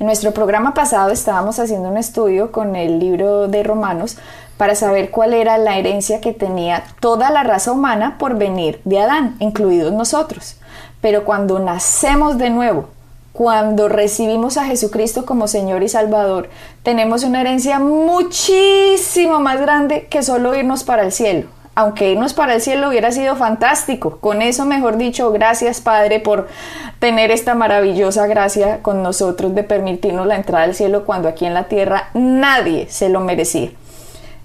En nuestro programa pasado estábamos haciendo un estudio con el libro de Romanos para saber cuál era la herencia que tenía toda la raza humana por venir de Adán, incluidos nosotros. Pero cuando nacemos de nuevo, cuando recibimos a Jesucristo como Señor y Salvador, tenemos una herencia muchísimo más grande que solo irnos para el cielo aunque irnos para el cielo hubiera sido fantástico. Con eso, mejor dicho, gracias Padre por tener esta maravillosa gracia con nosotros de permitirnos la entrada al cielo cuando aquí en la tierra nadie se lo merecía.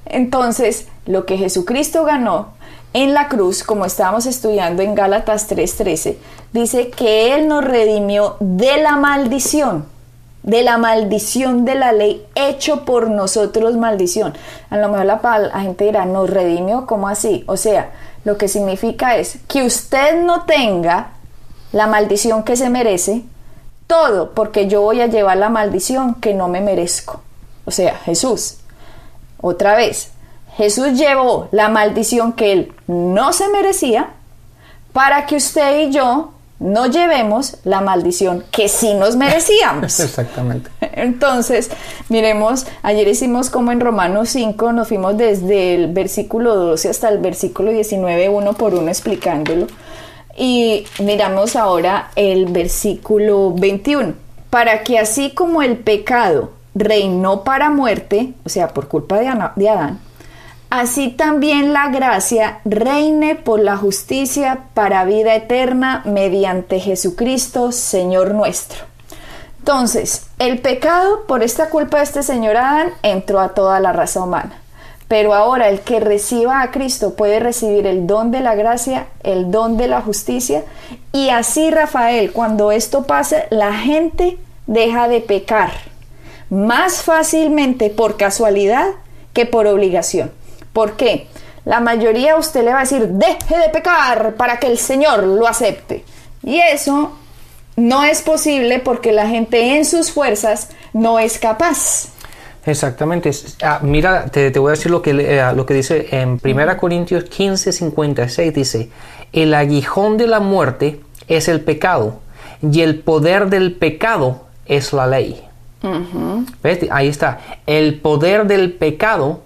Entonces, lo que Jesucristo ganó en la cruz, como estábamos estudiando en Gálatas 3:13, dice que Él nos redimió de la maldición de la maldición de la ley hecho por nosotros maldición. A lo mejor la, gente dirá, nos redimió, ¿cómo así? O sea, lo que significa es que usted no tenga la maldición que se merece, todo porque yo voy a llevar la maldición que no me merezco. O sea, Jesús. Otra vez, Jesús llevó la maldición que él no se merecía para que usted y yo no llevemos la maldición que sí nos merecíamos. Exactamente. Entonces, miremos, ayer hicimos como en Romanos 5, nos fuimos desde el versículo 12 hasta el versículo 19, uno por uno explicándolo. Y miramos ahora el versículo 21. Para que así como el pecado reinó para muerte, o sea, por culpa de Adán, así también la gracia reine por la justicia para vida eterna mediante Jesucristo, Señor nuestro. Entonces, el pecado por esta culpa de este señor Adán entró a toda la raza humana. Pero ahora el que reciba a Cristo puede recibir el don de la gracia, el don de la justicia. Y así, Rafael, cuando esto pase, la gente deja de pecar más fácilmente por casualidad que por obligación. ¿Por qué? La mayoría usted le va a decir, deje de pecar para que el Señor lo acepte. Y eso no es posible porque la gente en sus fuerzas no es capaz. Exactamente. Ah, mira, te, voy a decir lo que, eh, lo que dice en 1 Corintios 15, 56. Dice, el aguijón de la muerte es el pecado y el poder del pecado es la ley. Ahí está. El poder del pecado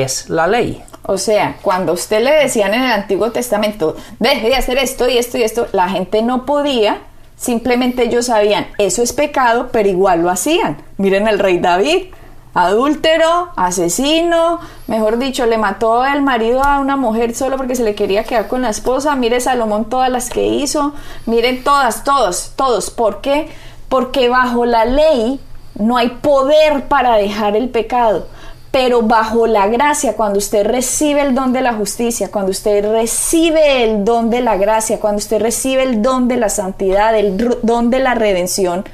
es la ley. O sea, cuando usted le decían en el Antiguo Testamento, deje de hacer esto y esto y esto, la gente no podía, simplemente ellos sabían, eso es pecado, pero igual lo hacían. Miren el rey David, adúltero, asesino, mejor dicho, le mató el marido a una mujer solo porque se le quería quedar con la esposa. Mire Salomón todas las que hizo, miren todas, todos, todos. ¿Por qué? Porque bajo la ley no hay poder para dejar el pecado pero bajo la gracia, cuando usted recibe el don de la justicia, cuando usted recibe el don de la gracia, cuando usted recibe el don de la santidad, el don de la redención,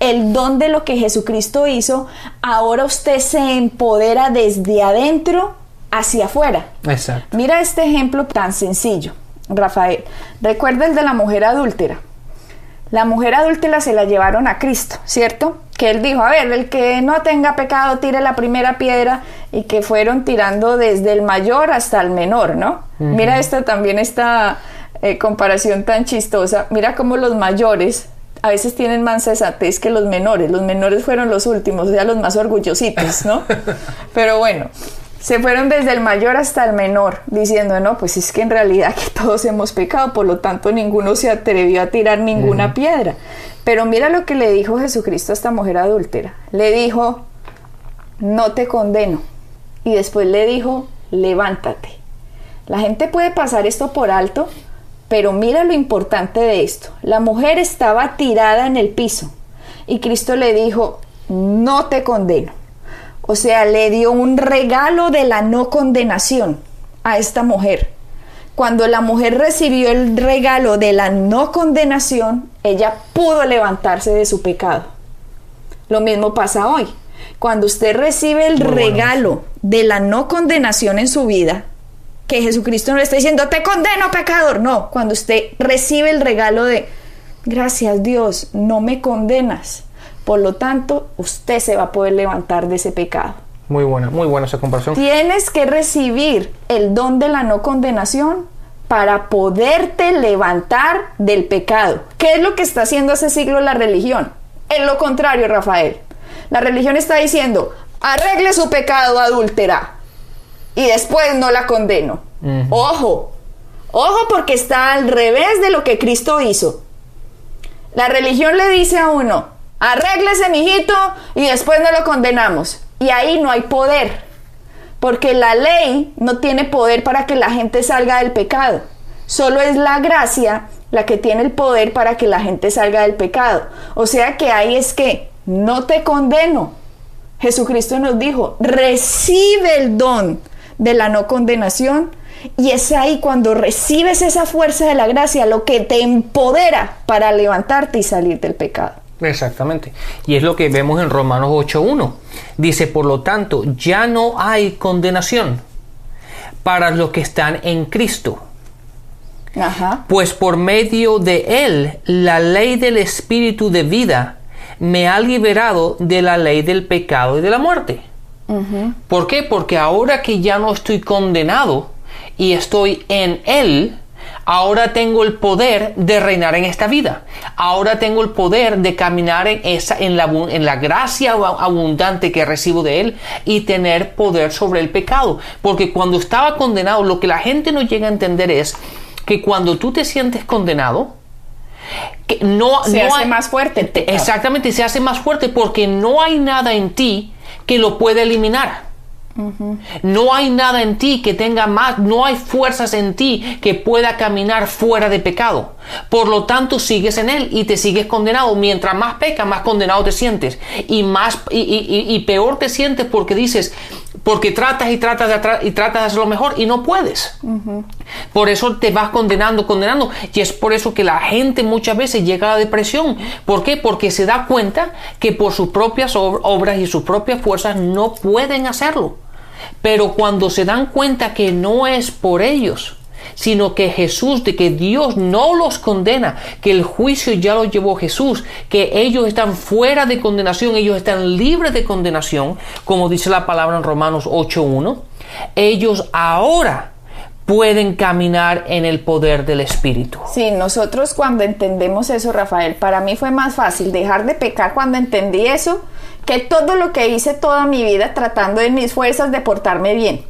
el don de lo que Jesucristo hizo, ahora usted se empodera desde adentro hacia afuera. Exacto. Mira este ejemplo tan sencillo, Rafael. Recuerda el de la mujer adúltera. La mujer adúltera se la llevaron a Cristo, ¿cierto? Que él dijo, a ver, el que no tenga pecado tire la primera piedra y que fueron tirando desde el mayor hasta el menor, ¿no? Mira esta también esta eh, comparación tan chistosa. Mira cómo los mayores a veces tienen más sensatez que los menores. Los menores fueron los últimos, o sea, los más orgullositos, ¿no? Pero bueno, se fueron desde el mayor hasta el menor, diciendo, no, pues es que en realidad que todos hemos pecado, por lo tanto ninguno se atrevió a tirar ninguna piedra. Pero mira lo que le dijo Jesucristo a esta mujer adúltera. Le dijo, no te condeno. Y después le dijo, levántate. La gente puede pasar esto por alto, pero mira lo importante de esto. La mujer estaba tirada en el piso y Cristo le dijo, no te condeno. O sea, le dio un regalo de la no condenación a esta mujer. Cuando la mujer recibió el regalo de la no condenación, ella pudo levantarse de su pecado. Lo mismo pasa hoy. Cuando usted recibe el regalo de la no condenación en su vida, que Jesucristo no le está diciendo, te condeno pecador, no, cuando usted recibe el regalo de, gracias Dios, no me condenas, por lo tanto, usted se va a poder levantar de ese pecado. Muy buena, muy buena esa comparación. Tienes que recibir el don de la no condenación para poderte levantar del pecado. ¿Qué es lo que está haciendo hace siglo la religión? Es lo contrario, Rafael. La religión está diciendo, arregle su pecado adúltera y después no la condeno. Ojo, ojo porque está al revés de lo que Cristo hizo. La religión le dice a uno, arréglese mijito y después no lo condenamos. Y ahí no hay poder, porque la ley no tiene poder para que la gente salga del pecado. Solo es la gracia la que tiene el poder para que la gente salga del pecado. O sea que ahí es que no te condeno. Jesucristo nos dijo, recibe el don de la no condenación y es ahí cuando recibes esa fuerza de la gracia lo que te empodera para levantarte y salir del pecado. Exactamente. Y es lo que vemos en Romanos 8.1. Dice, por lo tanto, ya no hay condenación para los que están en Cristo. Pues por medio de Él, la ley del Espíritu de vida me ha liberado de la ley del pecado y de la muerte. ¿Por qué? Porque ahora que ya no estoy condenado y estoy en Él, Ahora tengo el poder de reinar en esta vida. Ahora tengo el poder de caminar en, esa, en, la, en la gracia abundante que recibo de Él y tener poder sobre el pecado. Porque cuando estaba condenado, lo que la gente no llega a entender es que cuando tú te sientes condenado, que no, se hace más fuerte. exactamente, se hace más fuerte porque no hay nada en ti que lo pueda eliminar. No hay nada en ti que tenga más, no hay fuerzas en ti que pueda caminar fuera de pecado. Por lo tanto, sigues en él y te sigues condenado. Mientras más pecas, más condenado te sientes. Y más y, peor te sientes porque dices, porque tratas y tratas de y tratas de hacerlo mejor y no puedes. Por eso te vas condenando, condenando. Y es por eso que la gente muchas veces llega a la depresión. ¿Por qué? Porque se da cuenta que por sus propias obras y sus propias fuerzas no pueden hacerlo. Pero cuando se dan cuenta que no es por ellos, sino que Jesús, de que Dios no los condena, que el juicio ya lo llevó Jesús, que ellos están fuera de condenación, ellos están libres de condenación, como dice la palabra en Romanos 8.1, ellos ahora pueden caminar en el poder del Espíritu. Sí, nosotros cuando entendemos eso, Rafael, para mí fue más fácil dejar de pecar cuando entendí eso que todo lo que hice toda mi vida tratando de mis fuerzas de portarme bien.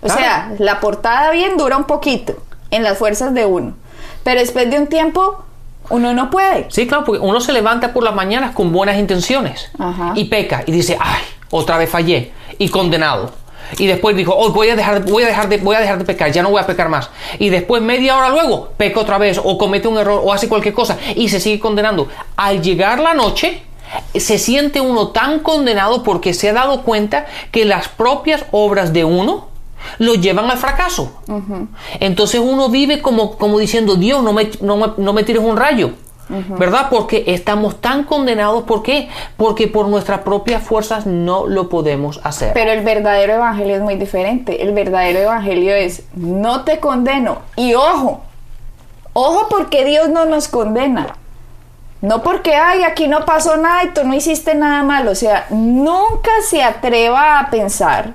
O sea, la portada bien dura un poquito en las fuerzas de uno, pero después de un tiempo uno no puede. Sí, claro, porque uno se levanta por las mañanas con buenas intenciones y peca y dice, ay, otra vez fallé y condenado. Y después dijo, hoy voy a dejar, voy a dejar de, voy a dejar de pecar, ya no voy a pecar más. Y después media hora luego peca otra vez o comete un error o hace cualquier cosa y se sigue condenando. Al llegar la noche, se siente uno tan condenado porque se ha dado cuenta que las propias obras de uno lo llevan al fracaso. Entonces uno vive como, como diciendo, Dios, no me, no me, tires un rayo. ¿Verdad? Porque estamos tan condenados. ¿Por qué? Porque por nuestras propias fuerzas no lo podemos hacer. Pero el verdadero evangelio es muy diferente. El verdadero evangelio es, no te condeno. Y ojo, ojo porque Dios no nos condena. No porque, ay, aquí no pasó nada y tú no hiciste nada malo. O sea, nunca se atreva a pensar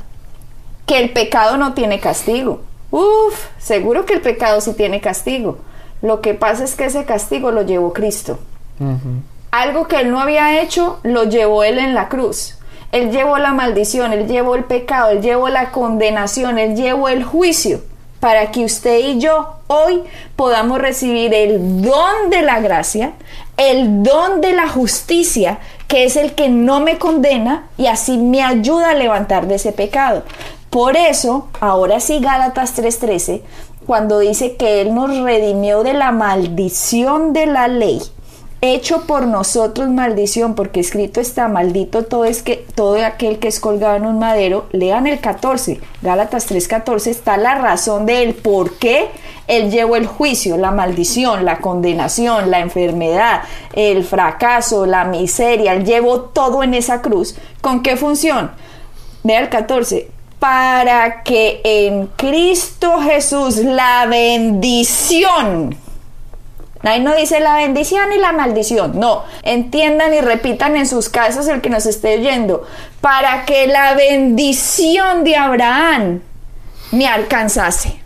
que el pecado no tiene castigo. Uf, seguro que el pecado sí tiene castigo. Lo que pasa es que ese castigo lo llevó Cristo. Algo que él no había hecho, lo llevó él en la cruz. Él llevó la maldición, él llevó el pecado, él llevó la condenación, él llevó el juicio para que usted y yo hoy podamos recibir el don de la gracia, el don de la justicia, que es el que no me condena y así me ayuda a levantar de ese pecado. Por eso, ahora sí Gálatas 3:13, cuando dice que Él nos redimió de la maldición de la ley, hecho por nosotros maldición, porque escrito está maldito todo es que todo aquel que es colgado en un madero. Lean el 14, Gálatas 3:14 está la razón del por qué él llevó el juicio, la maldición, la condenación, la enfermedad, el fracaso, la miseria, él llevó todo en esa cruz. ¿Con qué función? Vea el 14, para que en Cristo Jesús la bendición Ahí no dice la bendición y la maldición. No, entiendan y repitan en sus casas el que nos esté oyendo. Para que la bendición de Abraham me alcanzase.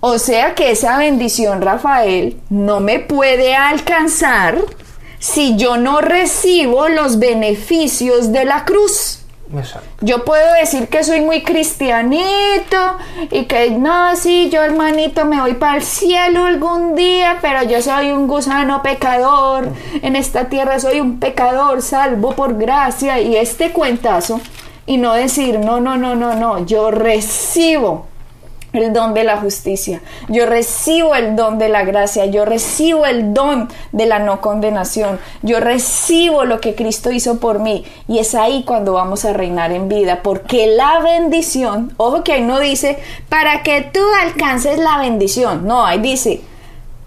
O sea que esa bendición, Rafael, no me puede alcanzar si yo no recibo los beneficios de la cruz. Yo puedo decir que soy muy cristianito y que no, sí, yo hermanito me voy para el cielo algún día, pero yo soy un gusano pecador, en esta tierra soy un pecador salvo por gracia. Y este cuentazo y no decir, no, no, no, no, no, yo recibo el don de la justicia, yo recibo el don de la gracia, yo recibo el don de la no condenación, yo recibo lo que Cristo hizo por mí y es ahí cuando vamos a reinar en vida, porque la bendición, ojo que ahí no dice, para que tú alcances la bendición, no, ahí dice,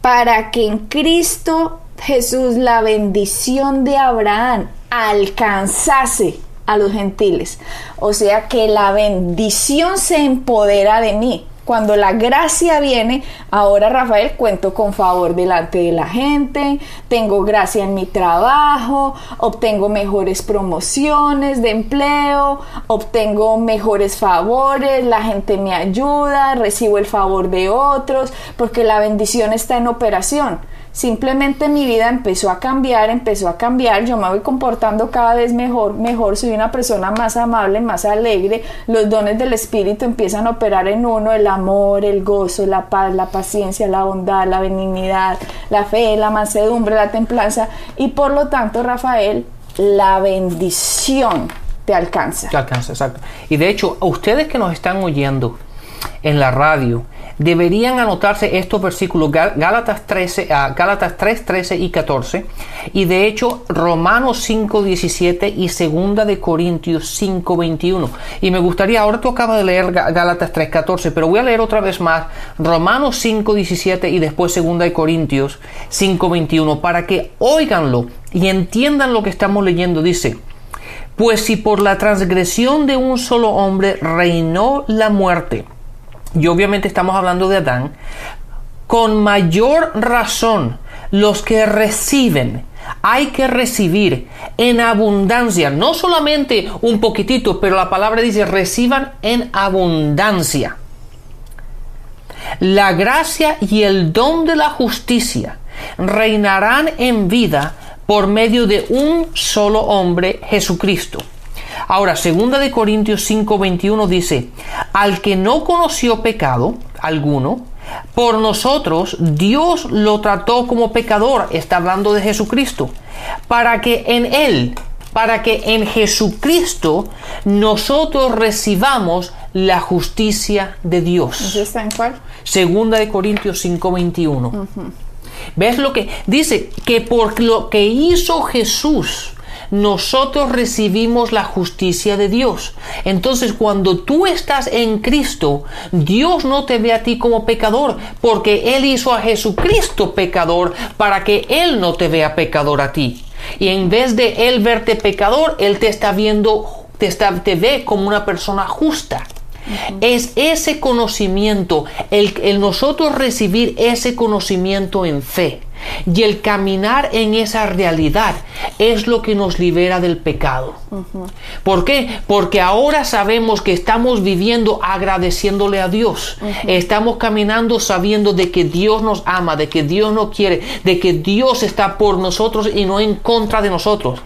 para que en Cristo Jesús la bendición de Abraham alcanzase a los gentiles. O sea que la bendición se empodera de mí. Cuando la gracia viene, ahora Rafael cuento con favor delante de la gente, tengo gracia en mi trabajo, obtengo mejores promociones de empleo, obtengo mejores favores, la gente me ayuda, recibo el favor de otros, porque la bendición está en operación. Simplemente mi vida empezó a cambiar, empezó a cambiar, yo me voy comportando cada vez mejor, mejor, soy una persona más amable, más alegre, los dones del Espíritu empiezan a operar en uno, el amor, el gozo, la paz, la paciencia, la bondad, la benignidad, la fe, la mansedumbre, la templanza y por lo tanto, Rafael, la bendición te alcanza. Te alcanza, exacto. Y de hecho, a ustedes que nos están oyendo en la radio, deberían anotarse estos versículos Gálatas 13, ah, Gálatas 3, 13 y 14 y de hecho Romanos 5, 17 y segunda de Corintios 5, 21 y me gustaría, ahora tú acabas de leer Gálatas 3, 14 pero voy a leer otra vez más Romanos 5, 17 y después segunda de Corintios 5, 21 para que oiganlo y entiendan lo que estamos leyendo. Dice pues si por la transgresión de un solo hombre reinó la muerte y obviamente estamos hablando de Adán, con mayor razón los que reciben, hay que recibir en abundancia, no solamente un poquitito, pero la palabra dice reciban en abundancia. La gracia y el don de la justicia reinarán en vida por medio de un solo hombre, Jesucristo. Ahora, segunda de Corintios 5:21 dice, al que no conoció pecado alguno, por nosotros Dios lo trató como pecador, está hablando de Jesucristo, para que en él, para que en Jesucristo nosotros recibamos la justicia de Dios. está en cuál? Segunda de Corintios 5:21. ¿Ves lo que dice? Que por lo que hizo Jesús, nosotros recibimos la justicia de Dios. Entonces, cuando tú estás en Cristo, Dios no te ve a ti como pecador, porque Él hizo a Jesucristo pecador para que Él no te vea pecador a ti. Y en vez de Él verte pecador, Él te está viendo, te, te ve como una persona justa. Es ese conocimiento, el, nosotros recibir ese conocimiento en fe y el caminar en esa realidad es lo que nos libera del pecado. ¿Por qué? Porque ahora sabemos que estamos viviendo agradeciéndole a Dios. Estamos caminando sabiendo de que Dios nos ama, de que Dios nos quiere, de que Dios está por nosotros y no en contra de nosotros.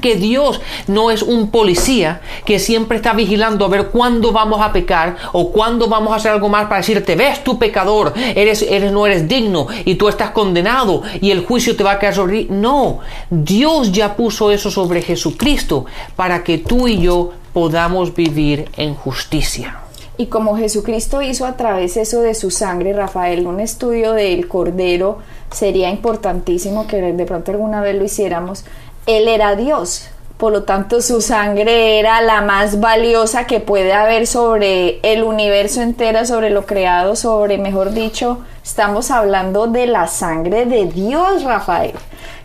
Que Dios no es un policía que siempre está vigilando a ver cuándo vamos a pecar o cuándo vamos a hacer algo más para decirte, ves tu pecador, eres, eres, no eres digno y tú estás condenado y el juicio te va a caer sobre ti. No, Dios ya puso eso sobre Jesucristo para que tú y yo podamos vivir en justicia. Y como Jesucristo hizo a través eso de su sangre, Rafael, un estudio del Cordero sería importantísimo que de pronto alguna vez lo hiciéramos. Él era Dios, por lo tanto su sangre era la más valiosa que puede haber sobre el universo entero, sobre lo creado, sobre, mejor dicho, estamos hablando de la sangre de Dios, Rafael.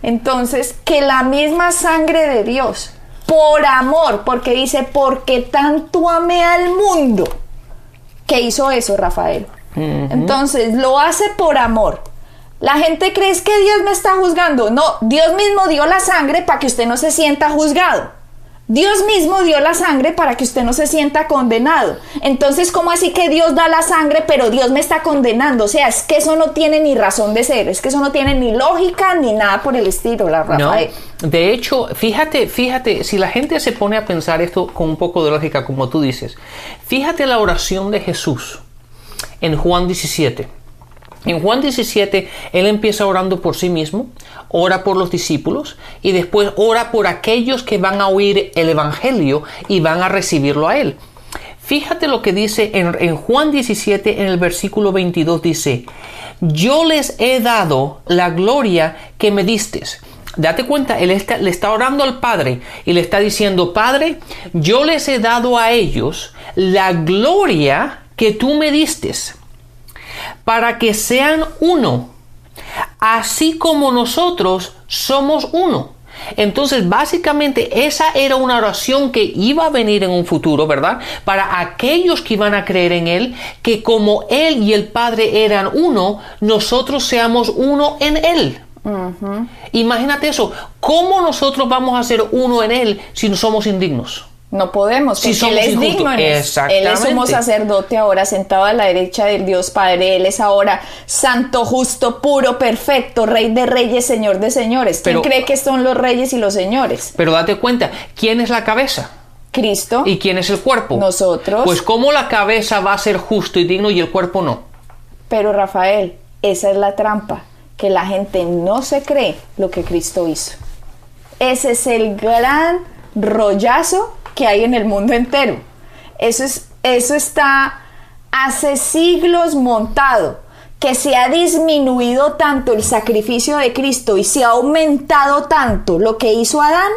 Entonces, que la misma sangre de Dios, por amor, porque dice, porque tanto amé al mundo, que hizo eso, Rafael. Entonces, lo hace por amor. La gente cree que Dios me está juzgando. No, Dios mismo dio la sangre para que usted no se sienta juzgado. Dios mismo dio la sangre para que usted no se sienta condenado. Entonces, ¿cómo así que Dios da la sangre, pero Dios me está condenando? O sea, es que eso no tiene ni razón de ser, es que eso no tiene ni lógica ni nada por el estilo, la Rafael. de hecho, fíjate, fíjate, si la gente se pone a pensar esto con un poco de lógica, como tú dices, fíjate la oración de Jesús en Juan 17. En Juan 17, él empieza orando por sí mismo, ora por los discípulos y después ora por aquellos que van a oír el Evangelio y van a recibirlo a él. Fíjate lo que dice en, Juan 17, en el versículo 22, dice, yo les he dado la gloria que me distes. Date cuenta, él le está orando al Padre y le está diciendo, Padre, yo les he dado a ellos la gloria que tú me distes para que sean uno, así como nosotros somos uno. Entonces, básicamente, esa era una oración que iba a venir en un futuro, ¿verdad? Para aquellos que iban a creer en Él, que como Él y el Padre eran uno, nosotros seamos uno en Él. Imagínate eso, ¿cómo nosotros vamos a ser uno en Él si no somos indignos? No podemos, porque Él es digno. Él es sumo sacerdote ahora sentado a la derecha del Dios Padre. Él es ahora santo, justo, puro, perfecto, rey de reyes, señor de señores. ¿Quién cree que son los reyes y los señores? Pero date cuenta, ¿quién es la cabeza? Cristo. ¿Y quién es el cuerpo? Nosotros. Pues cómo la cabeza va a ser justo y digno y el cuerpo no. Pero Rafael, esa es la trampa, que la gente no se cree lo que Cristo hizo. Ese es el gran rollazo que hay en el mundo entero. Eso, es, eso está hace siglos montado, que se ha disminuido tanto el sacrificio de Cristo y se ha aumentado tanto lo que hizo Adán,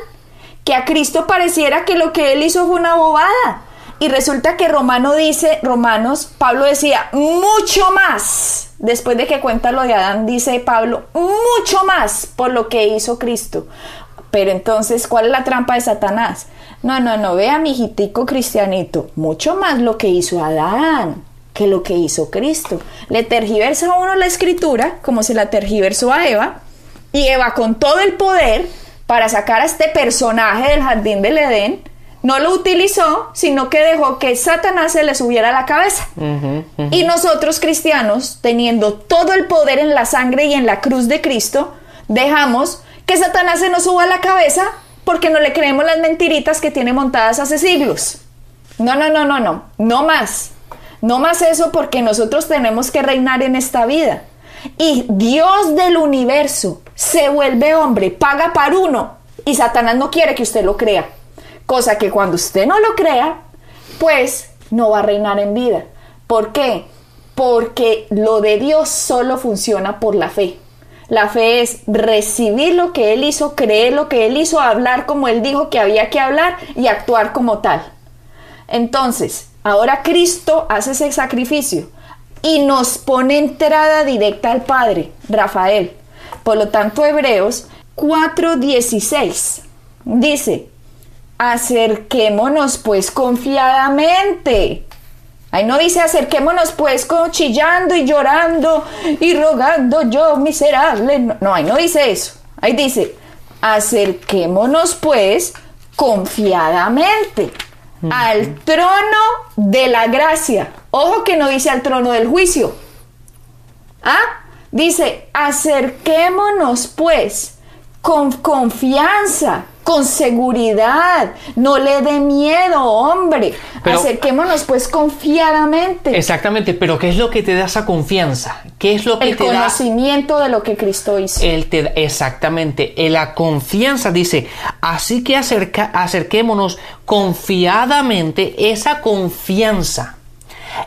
que a Cristo pareciera que lo que él hizo fue una bobada. Y resulta que Romano dice, Romanos, Pablo decía, mucho más. Después de que cuenta lo de Adán, dice Pablo, mucho más por lo que hizo Cristo. Pero entonces, ¿cuál es la trampa de Satanás? No, no, no, vea mi hijitico cristianito, mucho más lo que hizo Adán que lo que hizo Cristo. Le tergiversa a uno la escritura, como se la tergiversó a Eva, y Eva con todo el poder para sacar a este personaje del jardín del Edén, no lo utilizó, sino que dejó que Satanás se le subiera a la cabeza. Y nosotros cristianos, teniendo todo el poder en la sangre y en la cruz de Cristo, dejamos que Satanás se nos suba a la cabeza porque no le creemos las mentiritas que tiene montadas hace siglos. No, no, no, no, no, no más. No más eso porque nosotros tenemos que reinar en esta vida. Y Dios del universo se vuelve hombre, paga para uno y Satanás no quiere que usted lo crea. Cosa que cuando usted no lo crea, pues no va a reinar en vida. ¿Por qué? Porque lo de Dios solo funciona por la fe. La fe es recibir lo que Él hizo, creer lo que Él hizo, hablar como Él dijo que había que hablar y actuar como tal. Entonces, ahora Cristo hace ese sacrificio y nos pone entrada directa al Padre, Rafael. Por lo tanto, Hebreos 4:16 dice, acerquémonos pues confiadamente Ahí no dice acerquémonos pues chillando y llorando y rogando yo miserable. No, ahí no dice eso. Ahí dice acerquémonos pues confiadamente al trono de la gracia. Ojo que no dice al trono del juicio. ¿Ah? Dice acerquémonos pues con confianza con seguridad, no le dé miedo, hombre. Acerquémonos pues confiadamente. Exactamente, pero ¿qué es lo que te da esa confianza? ¿Qué es lo que el conocimiento de lo que Cristo hizo. te, exactamente, la confianza dice, así que acerca, acerquémonos confiadamente, esa confianza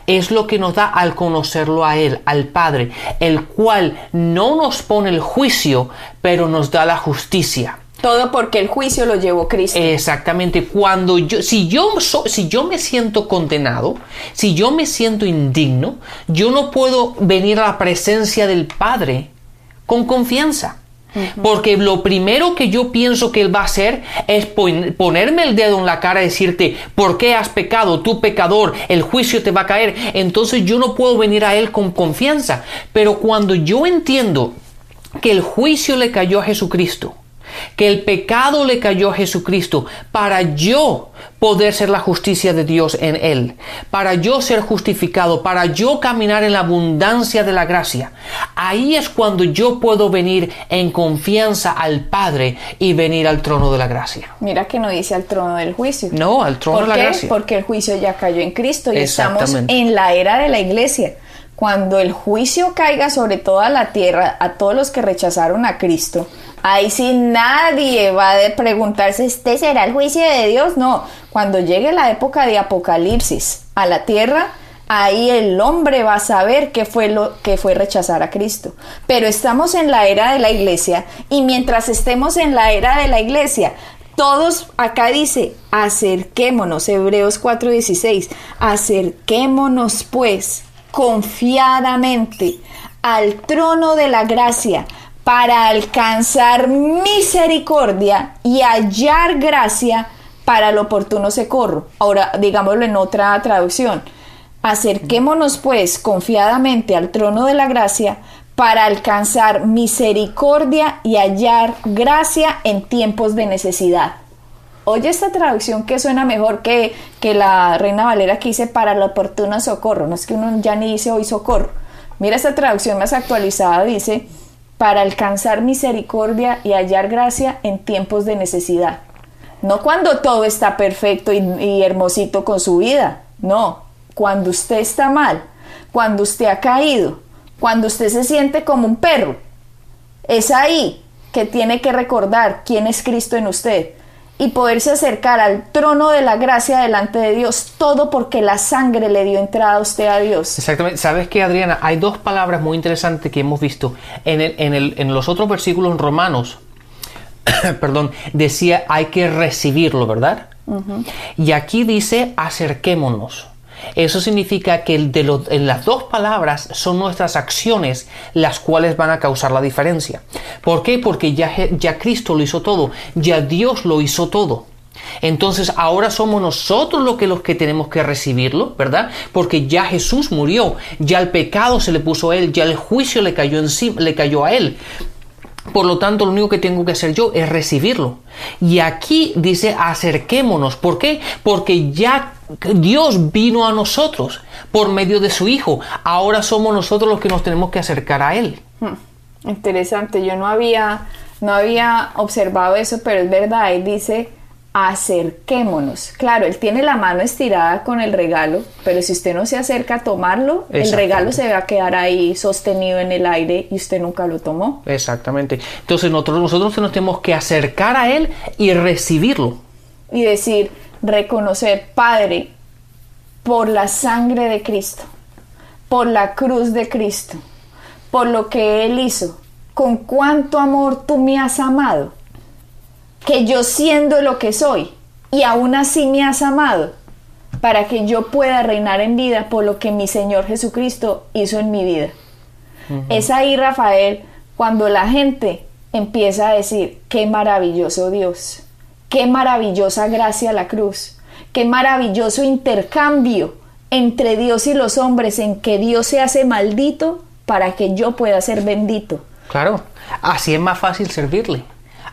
es lo que nos da al conocerlo a Él, al Padre, el cual no nos pone el juicio, pero nos da la justicia. Todo porque el juicio lo llevó Cristo. Exactamente. Cuando yo, si yo, so- si yo me siento condenado, si yo me siento indigno, yo no puedo venir a la presencia del Padre con confianza. Porque lo primero que yo pienso que Él va a hacer es pon- ponerme el dedo en la cara y decirte, ¿por qué has pecado? Tú pecador, el juicio te va a caer. Entonces yo no puedo venir a Él con confianza. Pero cuando yo entiendo que el juicio le cayó a Jesucristo, que el pecado le cayó a Jesucristo para yo poder ser la justicia de Dios en Él, para yo ser justificado, para yo caminar en la abundancia de la gracia. Ahí es cuando yo puedo venir en confianza al Padre y venir al trono de la gracia. Mira que no dice al trono del juicio. No, al trono ¿Por de la qué? gracia. Porque el juicio ya cayó en Cristo y estamos en la era de la iglesia. Cuando el juicio caiga sobre toda la tierra a todos los que rechazaron a Cristo, ahí sí nadie va a preguntarse, ¿este será el juicio de Dios? No, cuando llegue la época de Apocalipsis a la tierra, ahí el hombre va a saber qué fue lo que fue rechazar a Cristo. Pero estamos en la era de la iglesia y mientras estemos en la era de la iglesia, todos, acá dice, acerquémonos, Hebreos 4:16, acerquémonos pues confiadamente al trono de la gracia para alcanzar misericordia y hallar gracia para el oportuno socorro. Ahora, digámoslo en otra traducción. Acerquémonos pues confiadamente al trono de la gracia para alcanzar misericordia y hallar gracia en tiempos de necesidad. Oye esta traducción que suena mejor que, que la Reina Valera que dice para el oportuno socorro. No es que uno ya ni dice hoy socorro. Mira esta traducción más actualizada, dice para alcanzar misericordia y hallar gracia en tiempos de necesidad. No cuando todo está perfecto y, hermosito con su vida. No, cuando usted está mal, cuando usted ha caído, cuando usted se siente como un perro. Es ahí que tiene que recordar quién es Cristo en usted y poderse acercar al trono de la gracia delante de Dios, todo porque la sangre le dio entrada a usted a Dios. Exactamente. ¿Sabes qué, Adriana? Hay dos palabras muy interesantes que hemos visto. En, el- en, el- en los otros versículos Romanos, perdón, decía hay que recibirlo, ¿verdad? Y aquí dice acerquémonos. Eso significa que de en las dos palabras son nuestras acciones las cuales van a causar la diferencia. ¿Por qué? Porque ya, ya Cristo lo hizo todo, ya Dios lo hizo todo. Entonces ahora somos nosotros los que, los que tenemos que recibirlo, ¿verdad? Porque ya Jesús murió, ya el pecado se le puso a él, ya el juicio le cayó encima, le cayó a él. Por lo tanto, lo único que tengo que hacer yo es recibirlo. Y aquí dice acerquémonos. ¿Por qué? Porque ya Dios vino a nosotros por medio de su Hijo. Ahora somos nosotros los que nos tenemos que acercar a Él. Hmm, Interesante, yo no había, no había observado eso, pero es verdad, él dice acerquémonos. Claro, él tiene la mano estirada con el regalo, pero si usted no se acerca a tomarlo, el regalo se va a quedar ahí sostenido en el aire y usted nunca lo tomó. Exactamente. Entonces nosotros, nosotros nos tenemos que acercar a Él y recibirlo. Y decir, reconocer, Padre, por la sangre de Cristo, por la cruz de Cristo, por lo que Él hizo, con cuánto amor tú me has amado, que yo siendo lo que soy, y aún así me has amado, para que yo pueda reinar en vida por lo que mi Señor Jesucristo hizo en mi vida. Es ahí, Rafael, cuando la gente empieza a decir, qué maravilloso Dios, qué maravillosa gracia la cruz, qué maravilloso intercambio entre Dios y los hombres en que Dios se hace maldito para que yo pueda ser bendito. Claro, así es más fácil servirle.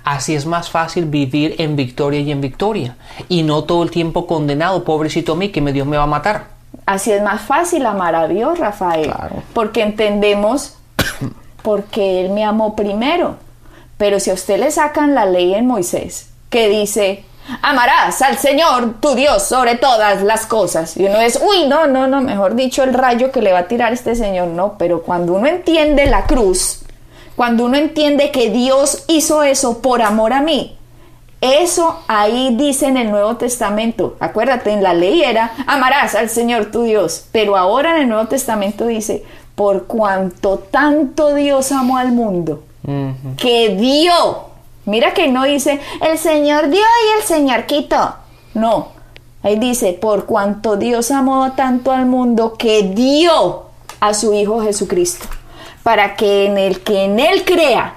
Así es más fácil vivir en victoria y en victoria. Y no todo el tiempo condenado, pobrecito a mí, que me Dios me va a matar. Así es más fácil amar a Dios, Rafael, Claro. porque entendemos porque Él me amó primero. Pero si a usted le sacan la ley en Moisés, que dice, amarás al Señor tu Dios sobre todas las cosas. Y uno es, uy, no, no, no, mejor dicho, el rayo que le va a tirar este Señor. No, pero cuando uno entiende la cruz, cuando uno entiende que Dios hizo eso por amor a mí, Eso ahí dice en el Nuevo Testamento. Acuérdate, en la ley era amarás al Señor tu Dios, pero ahora en el Nuevo Testamento dice, por cuanto tanto Dios amó al mundo, que dio. Mira que no dice el Señor dio y el Señor quitó. No, ahí dice, por cuanto Dios amó tanto al mundo que dio a su Hijo Jesucristo, para que en el que en Él crea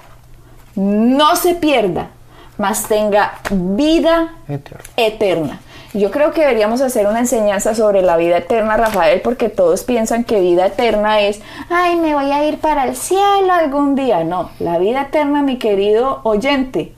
no se pierda, mas tenga vida eterna. Yo creo que deberíamos hacer una enseñanza sobre la vida eterna, Rafael, porque todos piensan que vida eterna es, ay, me voy a ir para el cielo algún día. No, la vida eterna, mi querido oyente,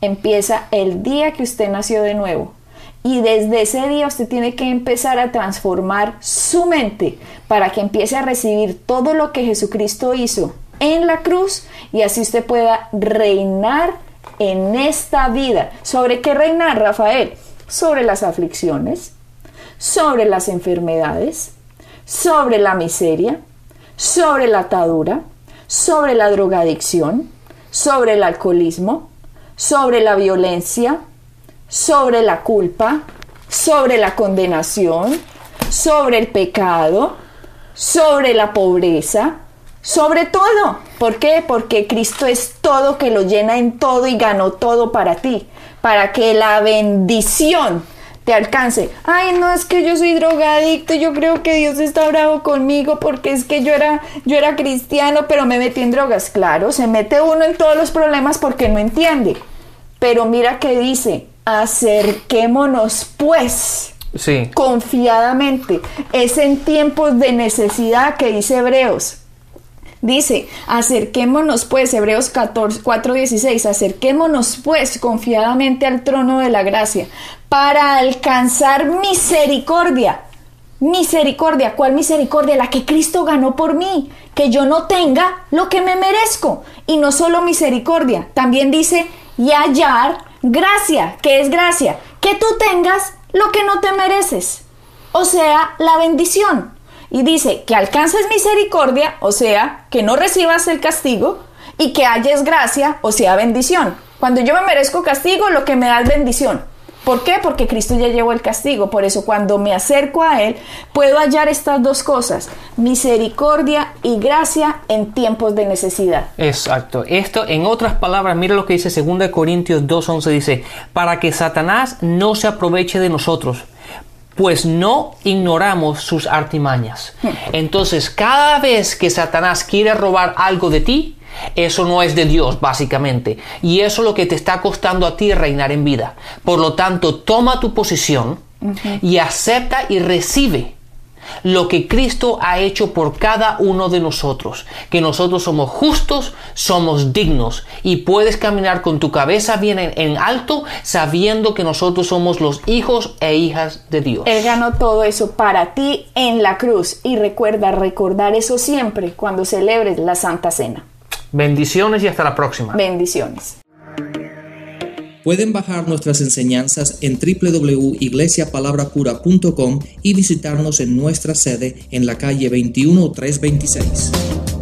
empieza el día que usted nació de nuevo. Y desde ese día usted tiene que empezar a transformar su mente para que empiece a recibir todo lo que Jesucristo hizo en la cruz y así usted pueda reinar en esta vida. ¿Sobre qué reinar, Rafael? Sobre las aflicciones, sobre las enfermedades, sobre la miseria, sobre la atadura, sobre la drogadicción, sobre el alcoholismo, sobre la violencia, sobre la culpa, sobre la condenación, sobre el pecado, sobre la pobreza, sobre todo. ¿Por qué? Porque Cristo es todo que lo llena en todo y ganó todo para ti, para que la bendición te alcance. Ay, no es que yo soy drogadicto, yo creo que Dios está bravo conmigo porque es que yo era yo era cristiano, pero me metí en drogas. Claro, se mete uno en todos los problemas porque no entiende. Pero mira que dice, acerquémonos pues Sí. confiadamente. Es en tiempos de necesidad que dice Hebreos. Dice, acerquémonos pues, Hebreos 14, 4:16, acerquémonos pues confiadamente al trono de la gracia para alcanzar misericordia. Misericordia, ¿cuál misericordia? La que Cristo ganó por mí, que yo no tenga lo que me merezco. Y no solo misericordia, también dice, y hallar gracia, que es gracia, que tú tengas lo que no te mereces. O sea, la bendición. Y dice que alcances misericordia, o sea, que no recibas el castigo, y que halles gracia, o sea, bendición. Cuando yo me merezco castigo, lo que me da es bendición. ¿Por qué? Porque Cristo ya llevó el castigo. Por eso cuando me acerco a Él, puedo hallar estas dos cosas, misericordia y gracia en tiempos de necesidad. Exacto. Esto, en otras palabras, mira lo que dice 2 Corintios 2.11, dice, para que Satanás no se aproveche de nosotros, pues no ignoramos sus artimañas. Entonces, cada vez que Satanás quiere robar algo de ti, eso no es de Dios, básicamente. Y eso es lo que te está costando a ti reinar en vida. Por lo tanto, toma tu posición y acepta y recibe lo que Cristo ha hecho por cada uno de nosotros, que nosotros somos justos, somos dignos y puedes caminar con tu cabeza bien en, en alto sabiendo que nosotros somos los hijos e hijas de Dios. Él ganó todo eso para ti en la cruz y recuerda recordar eso siempre cuando celebres la Santa Cena. Bendiciones y hasta la próxima. Bendiciones. Pueden bajar nuestras enseñanzas en www.iglesiapalabracura.com y visitarnos en nuestra sede en la calle 21326.